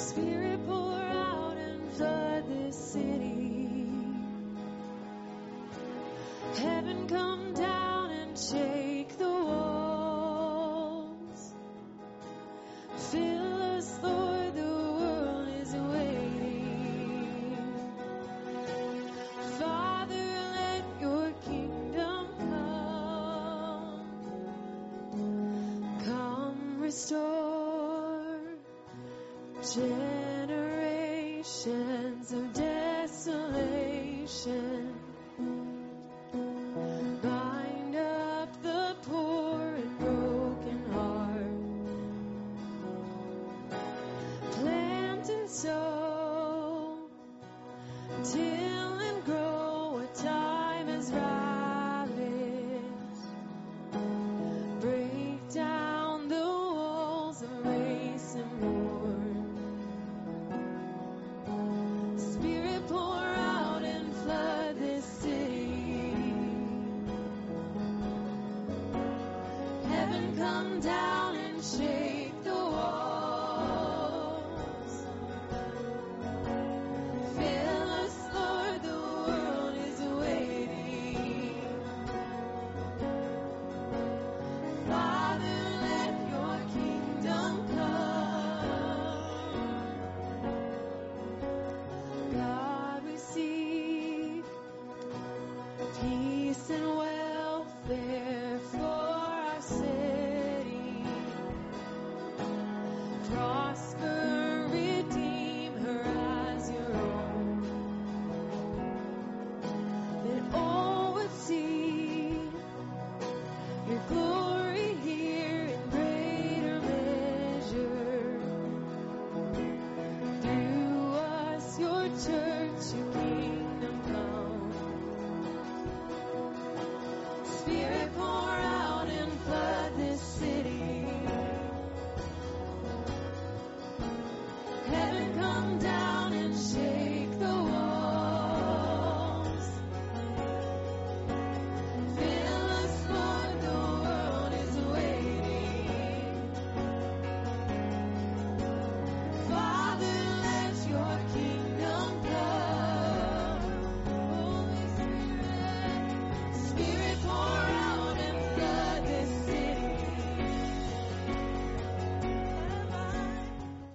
Spirit, pour out and flood this city. Heaven, come down and shake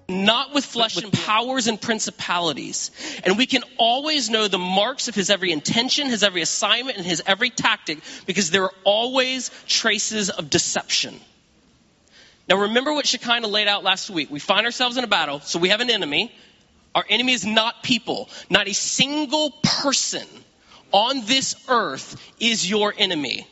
not with flesh and powers and principalities. And we can always know the marks of his every intention, his every assignment, and his every tactic because there are always traces of deception. Now remember what Shekinah laid out last week. We find ourselves in a battle, so we have an enemy. Our enemy is not people. Not a single person on this earth is your enemy.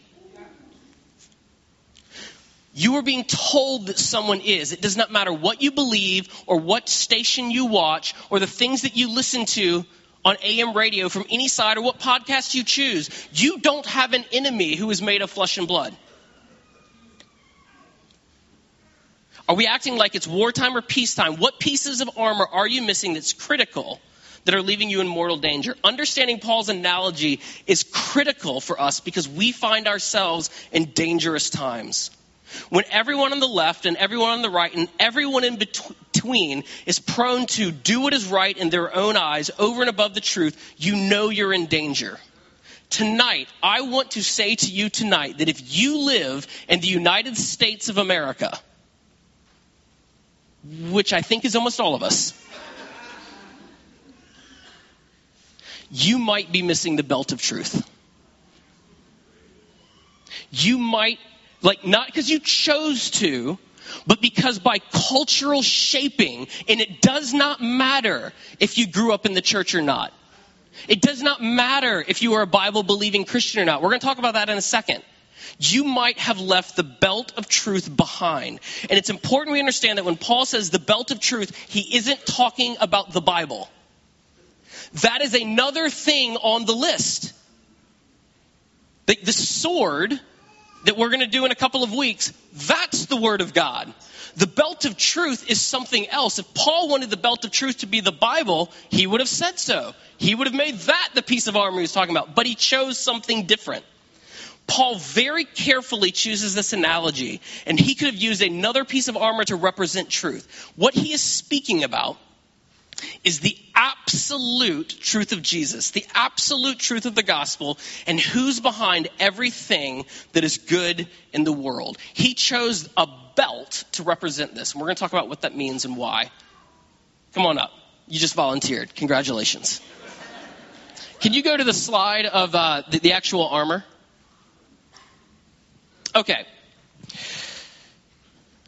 You are being told that someone is. It does not matter what you believe or what station you watch or the things that you listen to on AM radio from any side or what podcast you choose. You don't have an enemy who is made of flesh and blood. Are we acting like it's wartime or peacetime? What pieces of armor are you missing that's critical that are leaving you in mortal danger? Understanding Paul's analogy is critical for us because we find ourselves in dangerous times. When everyone on the left and everyone on the right and everyone in between is prone to do what is right in their own eyes over and above the truth, you know you're in danger. Tonight, I want to say to you tonight that if you live in the United States of America, which I think is almost all of us, you might be missing the belt of truth. You might, like, not because you chose to, but because by cultural shaping, and it does not matter if you grew up in the church or not. It does not matter if you are a Bible believing Christian or not. We're going to talk about that in a second. You might have left the belt of truth behind. And it's important we understand that when Paul says the belt of truth, he isn't talking about the Bible. That is another thing on the list. The, the sword that we're going to do in a couple of weeks, that's the Word of God. The belt of truth is something else. If Paul wanted the belt of truth to be the Bible, he would have said so. He would have made that the piece of armor he was talking about, but he chose something different. Paul very carefully chooses this analogy, and he could have used another piece of armor to represent truth. What he is speaking about is the absolute truth of Jesus, the absolute truth of the gospel, and who's behind everything that is good in the world. He chose a belt to represent this. And we're going to talk about what that means and why. Come on up. You just volunteered. Congratulations. Can you go to the slide of uh, the, the actual armor? Okay.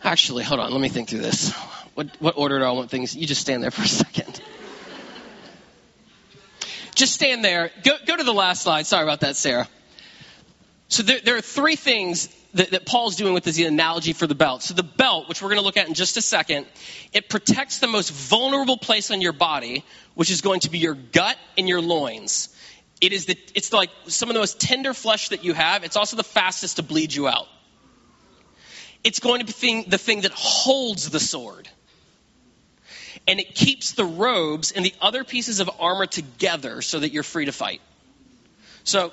Actually, hold on. Let me think through this. What, what order do I want things? You just stand there for a second. Just stand there. Go, go to the last slide. Sorry about that, Sarah. So there, there are three things that, that, Paul's doing with this analogy for the belt. So the belt, which we're going to look at in just a second, it protects the most vulnerable place on your body, which is going to be your gut and your loins. It is the, it's like some of the most tender flesh that you have. It's also the fastest to bleed you out. It's going to be the thing that holds the sword. And it keeps the robes and the other pieces of armor together so that you're free to fight. So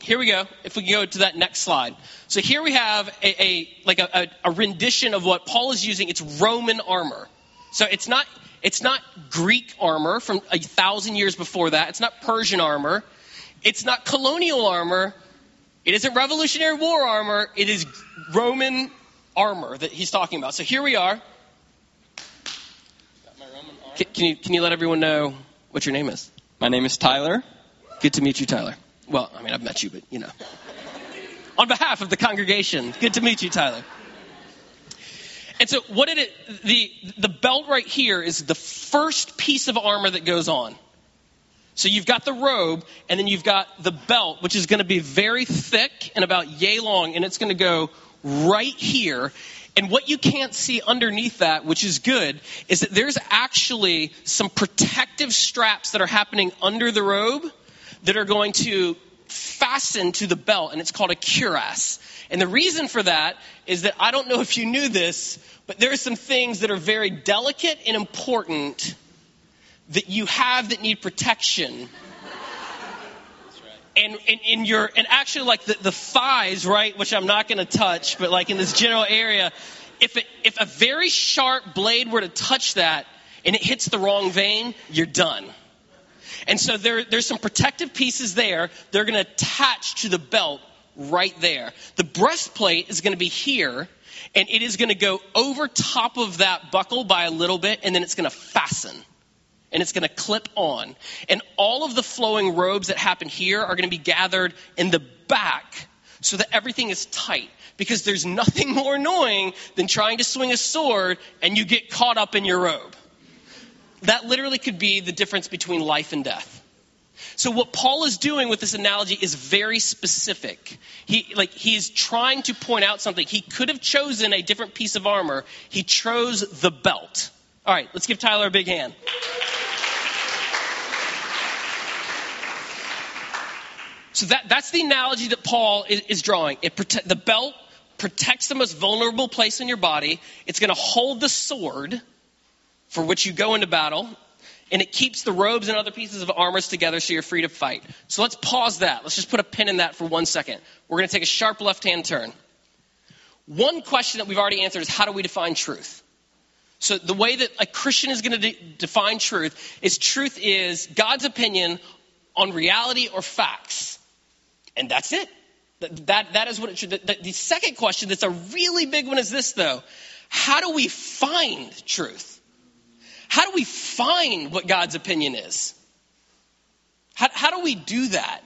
here we go. If we go to that next slide. So here we have a, a like a, a, a, rendition of what Paul is using. It's Roman armor. So it's not it's not Greek armor from a thousand years before that. It's not Persian armor. It's not colonial armor. It isn't Revolutionary War armor. It is Roman armor that he's talking about. So here we are. Can, you can you let everyone know what your name is? My name is Tyler. Good to meet you, Tyler. Well, I mean, I've met you, but you know. On behalf of the congregation, good to meet you, Tyler. And so, what did it? The the belt right here is the first piece of armor that goes on. So you've got the robe, and then you've got the belt, which is going to be very thick and about yay long, and it's going to go right here. And what you can't see underneath that, which is good, is that there's actually some protective straps that are happening under the robe that are going to fasten to the belt, and it's called a cuirass. And the reason for that is that I don't know if you knew this, but there are some things that are very delicate and important that you have that need protection. And, and your and actually like the, the thighs, right, which I'm not going to touch, but like in this general area, if it, if a very sharp blade were to touch that and it hits the wrong vein, you're done. And so there, there's some protective pieces there. They're going to attach to the belt right there. The breastplate is going to be here, and it is going to go over top of that buckle by a little bit, and then it's going to fasten. And it's going to clip on. And all of the flowing robes that happen here are going to be gathered in the back so that everything is tight. Because there's nothing more annoying than trying to swing a sword and you get caught up in your robe that literally could be the difference between life and death. So what Paul is doing with this analogy is very specific. He like he's trying to point out something. He could have chosen a different piece of armor. He chose the belt. All right, let's give Tyler a big hand. So that, that's the analogy that Paul is, is drawing. It prote- the belt protects the most vulnerable place in your body. It's going to hold the sword for which you go into battle, and it keeps the robes and other pieces of armor together so you're free to fight. So let's pause that. Let's just put a pin in that for one second. We're going to take a sharp left hand turn. One question that we've already answered is how do we define truth? So the way that a Christian is going to de- define truth is truth is God's opinion on reality or facts. And that's it. That, that, that is what it should. The, the second question that's a really big one is this though. How do we find truth? How do we find what God's opinion is? How, how do we do that?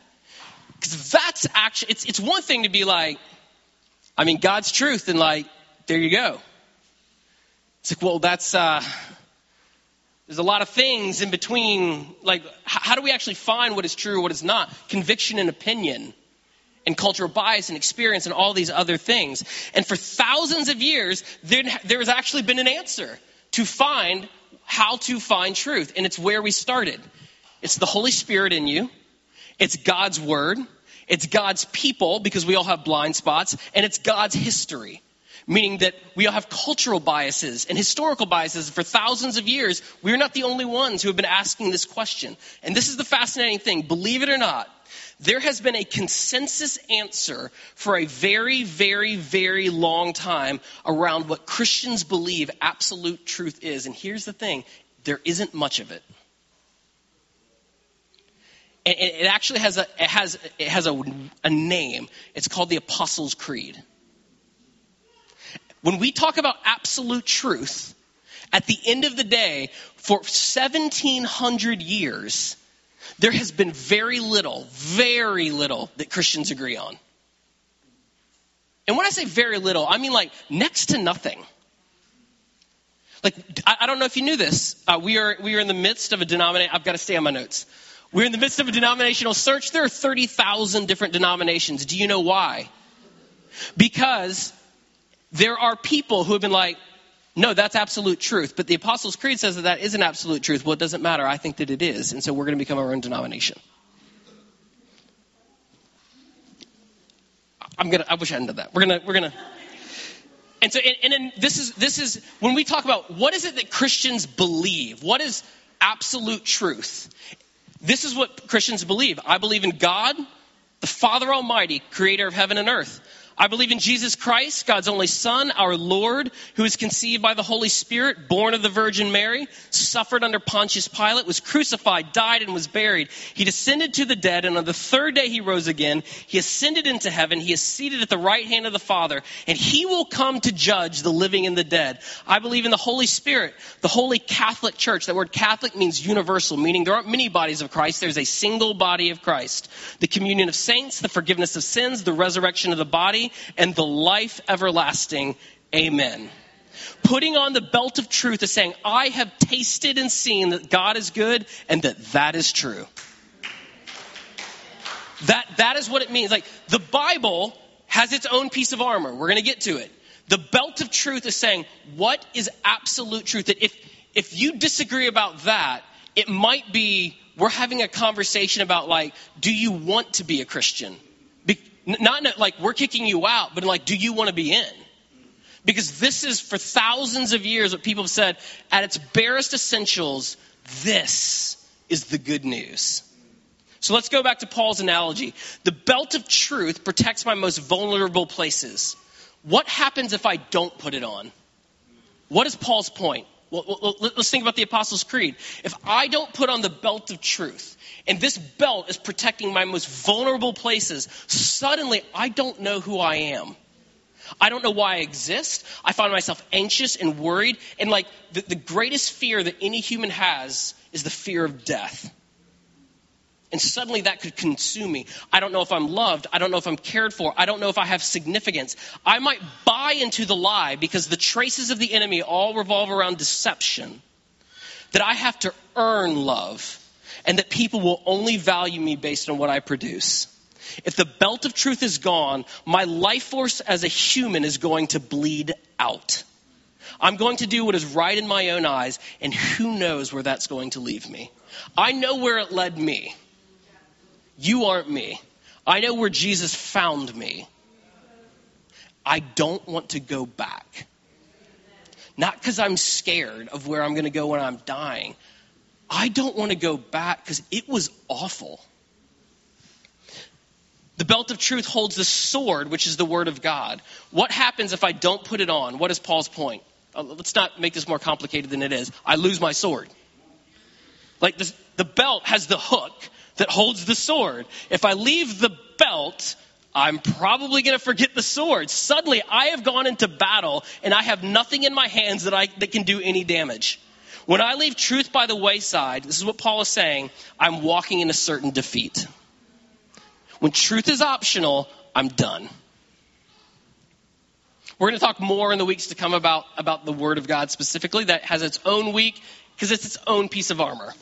Because that's actually, it's, it's one thing to be like, I mean, God's truth, and like, there you go. It's like, well, that's, uh, there's a lot of things in between. Like, how do we actually find what is true or what is not? Conviction and opinion, and cultural bias and experience, and all these other things. And for thousands of years, there, there has actually been an answer to find how to find truth. And it's where we started. It's the Holy Spirit in you. It's God's word. It's God's people because we all have blind spots. And it's God's history. Meaning that we all have cultural biases and historical biases. For thousands of years, we're not the only ones who have been asking this question. And this is the fascinating thing. Believe it or not, there has been a consensus answer for a very, very, very long time around what Christians believe absolute truth is. And here's the thing there isn't much of it. And it actually has a it has it has a, a name. It's called the Apostles' Creed. When we talk about absolute truth, at the end of the day, for 1700 years, there has been very little, very little that Christians agree on. And when I say very little, I mean like next to nothing. Like, I, don't know if you knew this. Uh, we, are, we are in the midst of a denomination. I've got to stay on my notes. We're in the midst of a denominational search. There are 30,000 different denominations. Do you know why? Because there are people who have been like, no, that's absolute truth. But the Apostles' Creed says that that isn't absolute truth. Well, it doesn't matter. I think that it is. And so we're going to become our own denomination. I'm gonna. I wish I hadn't that. We're gonna. We're gonna. And so, and, and this is this is when we talk about what is it that Christians believe. What is absolute truth? This is what Christians believe. I believe in God, the Father Almighty, Creator of heaven and earth. I believe in Jesus Christ, God's only Son, our Lord, who was conceived by the Holy Spirit, born of the Virgin Mary, suffered under Pontius Pilate, was crucified, died, and was buried. He descended to the dead, and on the third day he rose again. He ascended into heaven. He is seated at the right hand of the Father, and he will come to judge the living and the dead. I believe in the Holy Spirit, the Holy Catholic Church. That word Catholic means universal, meaning there aren't many bodies of Christ. There's a single body of Christ. The communion of saints, the forgiveness of sins, the resurrection of the body, and the life everlasting. Amen. Putting on the belt of truth is saying, I have tasted and seen that God is good and that that is true. That, that is what it means. Like, the Bible has its own piece of armor. We're going to get to it. The belt of truth is saying, what is absolute truth? That if, if you disagree about that, it might be we're having a conversation about, like, do you want to be a Christian? Not like we're kicking you out, but like, do you want to be in? Because this is for thousands of years what people have said at its barest essentials, this is the good news. So let's go back to Paul's analogy. The belt of truth protects my most vulnerable places. What happens if I don't put it on? What is Paul's point? Well, let's think about the Apostles' Creed. If I don't put on the belt of truth, and this belt is protecting my most vulnerable places, suddenly I don't know who I am. I don't know why I exist. I find myself anxious and worried. And like the, the greatest fear that any human has is the fear of death. And suddenly that could consume me. I don't know if I'm loved. I don't know if I'm cared for. I don't know if I have significance. I might buy into the lie because the traces of the enemy all revolve around deception. That I have to earn love and that people will only value me based on what I produce. If the belt of truth is gone, my life force as a human is going to bleed out. I'm going to do what is right in my own eyes, and who knows where that's going to leave me. I know where it led me. You aren't me. I know where Jesus found me. I don't want to go back. Not because I'm scared of where I'm going to go when I'm dying. I don't want to go back because it was awful. The belt of truth holds the sword, which is the word of God. What happens if I don't put it on? What is Paul's point? Uh, let's not make this more complicated than it is. I lose my sword. Like this, the belt has the hook that holds the sword. If I leave the belt, I'm probably going to forget the sword. Suddenly, I have gone into battle and I have nothing in my hands that, I, that can do any damage. When I leave truth by the wayside, this is what Paul is saying, I'm walking in a certain defeat. When truth is optional, I'm done. We're going to talk more in the weeks to come about, about the Word of God specifically. That has its own week because it's its own piece of armor.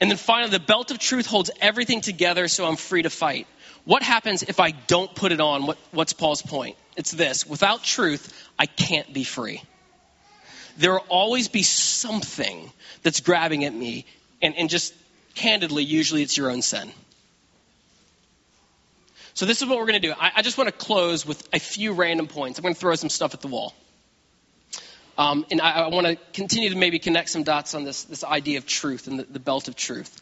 And then finally, the belt of truth holds everything together so I'm free to fight. What happens if I don't put it on? What, what's Paul's point? It's this without truth, I can't be free. There will always be something that's grabbing at me, and, and just candidly, usually it's your own sin. So, this is what we're going to do. I, I just want to close with a few random points. I'm going to throw some stuff at the wall. Um, and I, I want to continue to maybe connect some dots on this, this idea of truth and the, the belt of truth.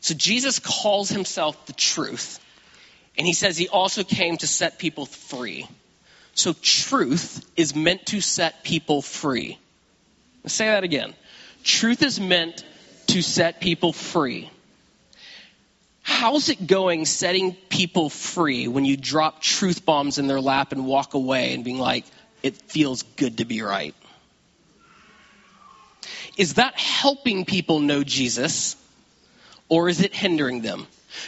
So Jesus calls himself the truth, and he says he also came to set people free. So truth is meant to set people free. Let's say that again. Truth is meant to set people free. How's it going setting people free when you drop truth bombs in their lap and walk away and being like, it feels good to be right? Is that helping people know Jesus or is it hindering them?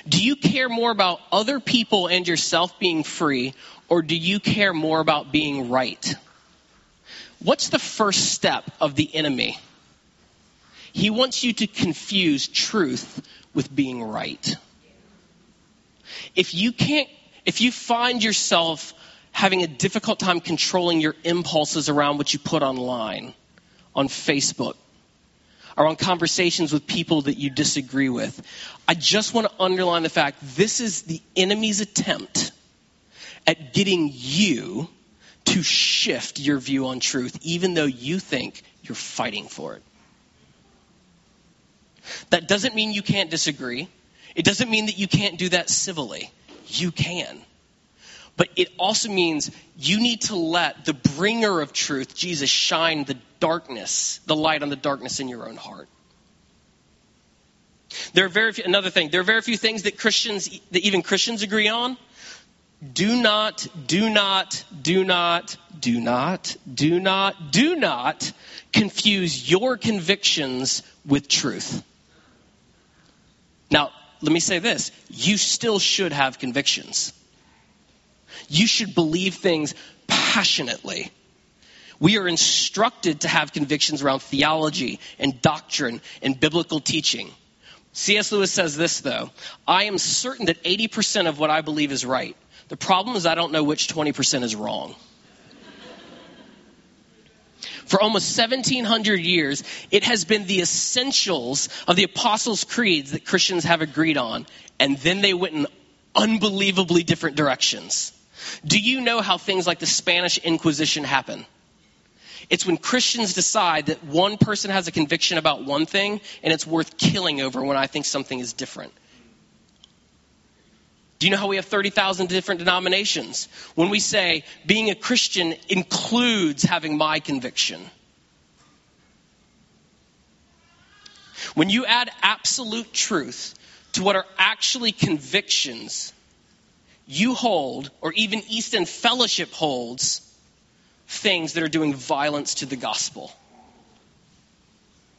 Do you care more about other people and yourself being free or do you care more about being right? What's the first step of the enemy? He wants you to confuse truth with being right. If you can't, if you find yourself having a difficult time controlling your impulses around what you put online, on Facebook, or on conversations with people that you disagree with, I just want to underline the fact this is the enemy's attempt at getting you to shift your view on truth, even though you think you're fighting for it. That doesn't mean you can't disagree. It doesn't mean that you can't do that civilly. You can. But it also means you need to let the bringer of truth, Jesus, shine the darkness, the light on the darkness in your own heart. There are very few, another thing, there are very few things that Christians, that even Christians agree on. Do not, do not, do not, do not, do not, do not confuse your convictions with truth. Now, let me say this you still should have convictions. You should believe things passionately. We are instructed to have convictions around theology and doctrine and biblical teaching. C.S. Lewis says this, though I am certain that 80% of what I believe is right. The problem is I don't know which 20% is wrong. For almost 1700 years, it has been the essentials of the Apostles' Creeds that Christians have agreed on, and then they went in unbelievably different directions. Do you know how things like the Spanish Inquisition happen? It's when Christians decide that one person has a conviction about one thing and it's worth killing over when I think something is different. Do you know how we have 30,000 different denominations? When we say being a Christian includes having my conviction. When you add absolute truth to what are actually convictions you hold, or even East End Fellowship holds, things that are doing violence to the gospel.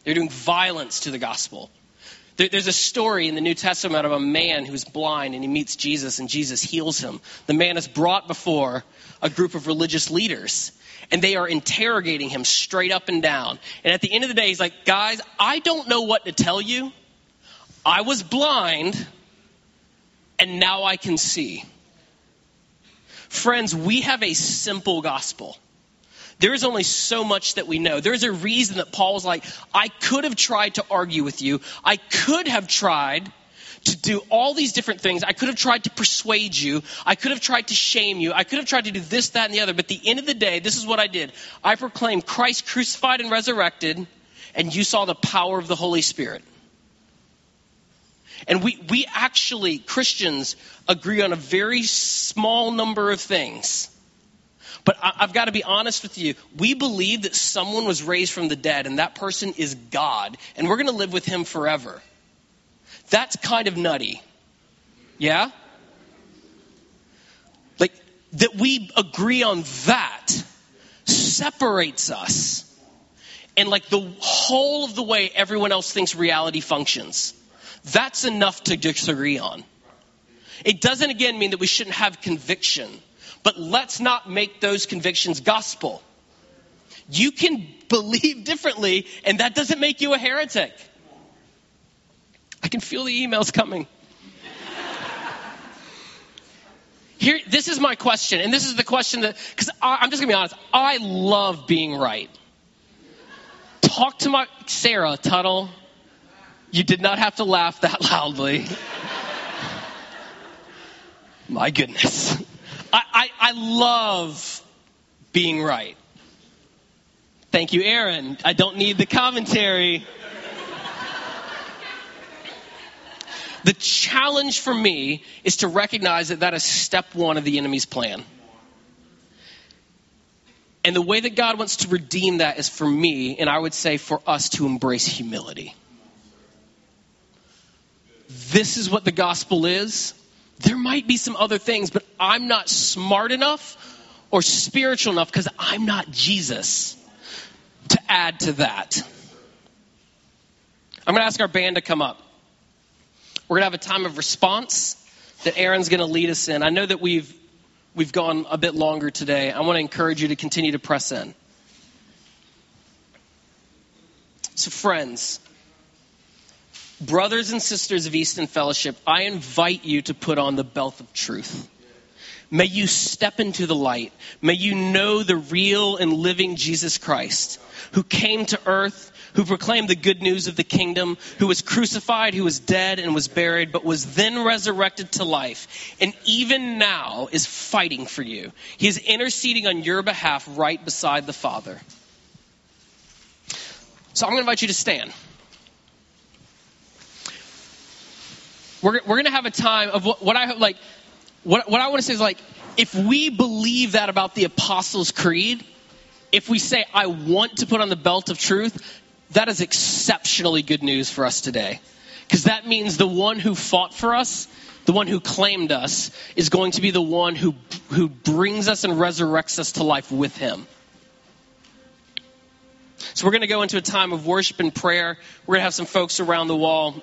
They're doing violence to the gospel. There's a story in the New Testament of a man who's blind and he meets Jesus and Jesus heals him. The man is brought before a group of religious leaders and they are interrogating him straight up and down. And at the end of the day, he's like, Guys, I don't know what to tell you. I was blind and now I can see. Friends, we have a simple gospel. There is only so much that we know. There's a reason that Paul Paul's like, I could have tried to argue with you. I could have tried to do all these different things. I could have tried to persuade you. I could have tried to shame you. I could have tried to do this, that, and the other. But at the end of the day, this is what I did. I proclaimed Christ crucified and resurrected, and you saw the power of the Holy Spirit. And we, we actually, Christians, agree on a very small number of things. But I, I've got to be honest with you. We believe that someone was raised from the dead and that person is God, and we're going to live with him forever. That's kind of nutty. Yeah? Like, that we agree on that separates us. And like the whole of the way everyone else thinks reality functions. That's enough to disagree on. It doesn't again mean that we shouldn't have conviction. But let's not make those convictions gospel. You can believe differently, and that doesn't make you a heretic. I can feel the emails coming. Here, this is my question, and this is the question that, because I'm just gonna be honest, I love being right. Talk to my Sarah Tuttle. You did not have to laugh that loudly. my goodness. I, I, I love being right. Thank you, Aaron. I don't need the commentary. the challenge for me is to recognize that that is step one of the enemy's plan. And the way that God wants to redeem that is for me, and I would say for us to embrace humility. This is what the gospel is. There might be some other things, but I'm not smart enough or spiritual enough because I'm not Jesus to add to that. I'm going to ask our band to come up. We're going to have a time of response that Aaron's going to lead us in. I know that we've we've gone a bit longer today. I want to encourage you to continue to press in. So friends, brothers and sisters of Easton Fellowship, I invite you to put on the belt of truth. May you step into the light. May you know the real and living Jesus Christ who came to earth, who proclaimed the good news of the kingdom, who was crucified, who was dead and was buried, but was then resurrected to life, and even now is fighting for you. He is interceding on your behalf right beside the Father. So I'm going to invite you to stand. We're, we're going to have a time of what, what I hope, like what, what I want to say is like, if we believe that about the Apostles' Creed, if we say, I want to put on the belt of truth, that is exceptionally good news for us today. Because that means the one who fought for us, the one who claimed us, is going to be the one who, who brings us and resurrects us to life with him. So we're going to go into a time of worship and prayer. We're going to have some folks around the wall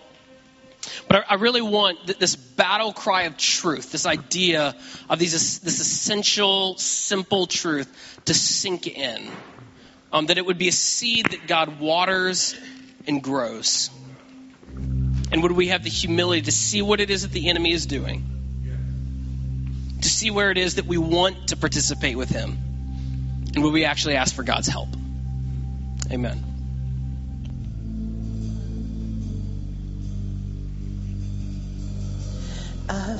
but I, I really want this battle cry of truth, this idea of these, this essential, simple truth to sink in. Um, that it would be a seed that God waters and grows. And would we have the humility to see what it is that the enemy is doing? To see where it is that we want to participate with him? And would we actually ask for God's help? Amen.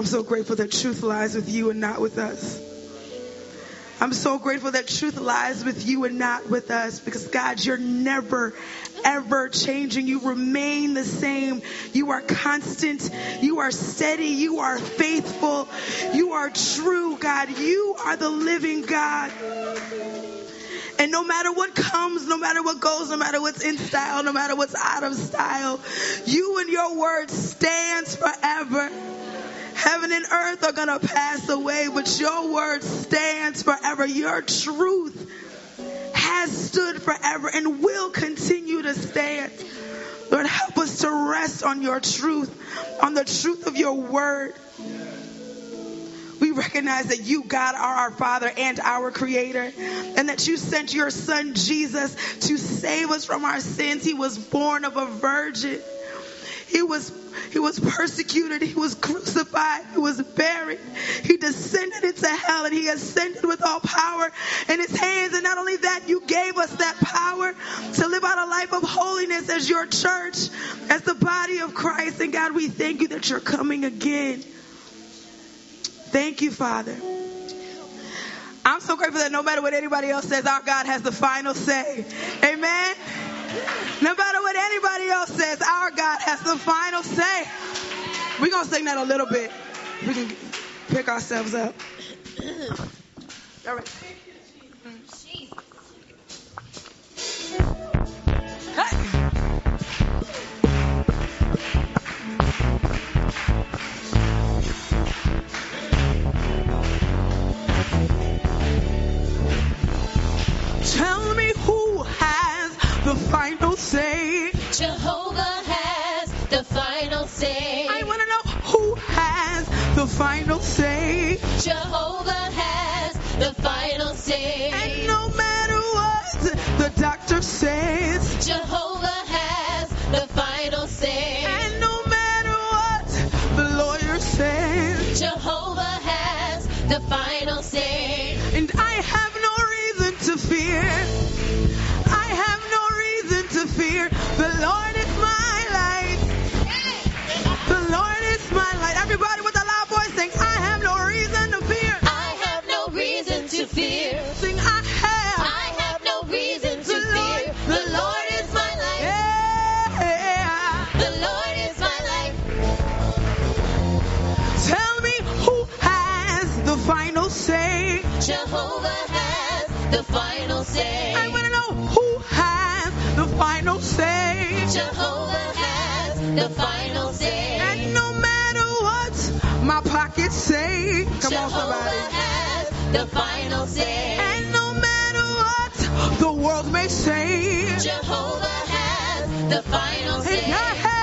I'm so grateful that truth lies with you and not with us. I'm so grateful that truth lies with you and not with us because God, you're never, ever changing. You remain the same. You are constant. You are steady. You are faithful. You are true, God. You are the living God. And no matter what comes, no matter what goes, no matter what's in style, no matter what's out of style, you and your word stands forever. Heaven and earth are going to pass away, but your word stands forever. Your truth has stood forever and will continue to stand. Lord, help us to rest on your truth, on the truth of your word. We recognize that you, God, are our Father and our Creator, and that you sent your Son Jesus to save us from our sins. He was born of a virgin. He was he was persecuted. He was crucified. He was buried. He descended into hell and he ascended with all power in his hands. And not only that, you gave us that power to live out a life of holiness as your church, as the body of Christ. And God, we thank you that you're coming again. Thank you, Father. I'm so grateful that no matter what anybody else says, our God has the final say. Amen. No matter what anybody else says, our God has the final say. We're going to sing that a little bit. We can pick ourselves up. All right. Hey. final say. Jehovah has the final say. I want to know who has the final say. Jehovah has the final say. And no matter what the doctor says, Jehovah has the final say. And no matter what the lawyer says, Jehovah has the final say. Say. I want to know who has the final say. Jehovah has the final say. And no matter what my pockets say, come on Jehovah somebody. has the final say. And no matter what the world may say, Jehovah has the final say.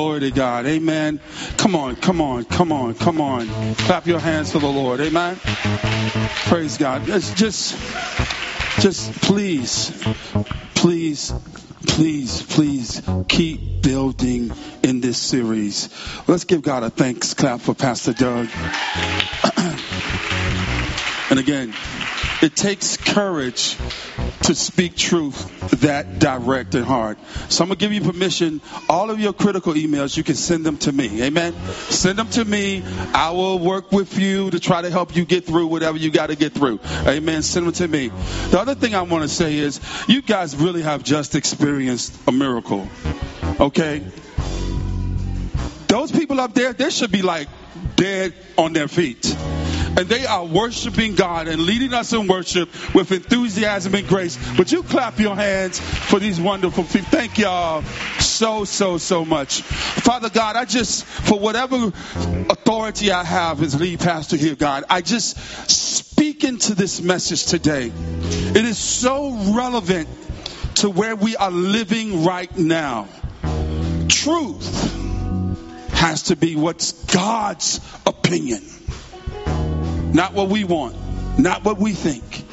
Glory to God. Amen. Come on, come on, come on, come on. Clap your hands for the Lord. Amen. Praise God. Just, just, just please, please, please, please keep building in this series. Let's give God a thanks clap for Pastor Doug. and again, it takes courage to speak truth that direct and hard. So I'm gonna give you permission. All of your critical emails, you can send them to me. Amen. Send them to me. I will work with you to try to help you get through whatever you got to get through. Amen. Send them to me. The other thing I want to say is, you guys really have just experienced a miracle. Okay. Those people up there, they should be like dead on their feet and they are worshiping God and leading us in worship with enthusiasm and grace. Would you clap your hands for these wonderful people? Thank y'all so, so, so much. Father God, I just, for whatever authority I have as lead pastor here, God, I just speak into this message today. It is so relevant to where we are living right now. Truth has to be what's God's opinion. Not what we want, not what we think,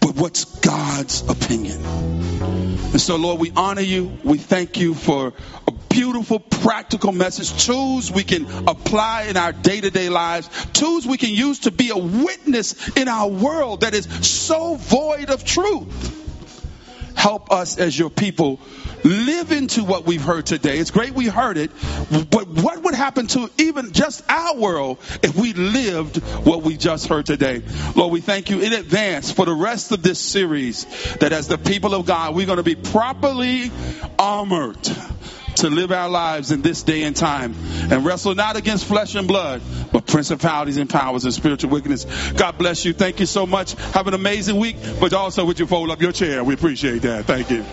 but what's God's opinion. And so, Lord, we honor you. We thank you for a beautiful, practical message, tools we can apply in our day to day lives, tools we can use to be a witness in our world that is so void of truth. Help us as your people live into what we've heard today. It's great we heard it, but what would happen to even just our world if we lived what we just heard today? Lord, we thank you in advance for the rest of this series that as the people of God, we're going to be properly armored to live our lives in this day and time and wrestle not against flesh and blood, but principalities and powers and spiritual wickedness. God bless you. Thank you so much. Have an amazing week, but also would you fold up your chair? We appreciate that. Thank you.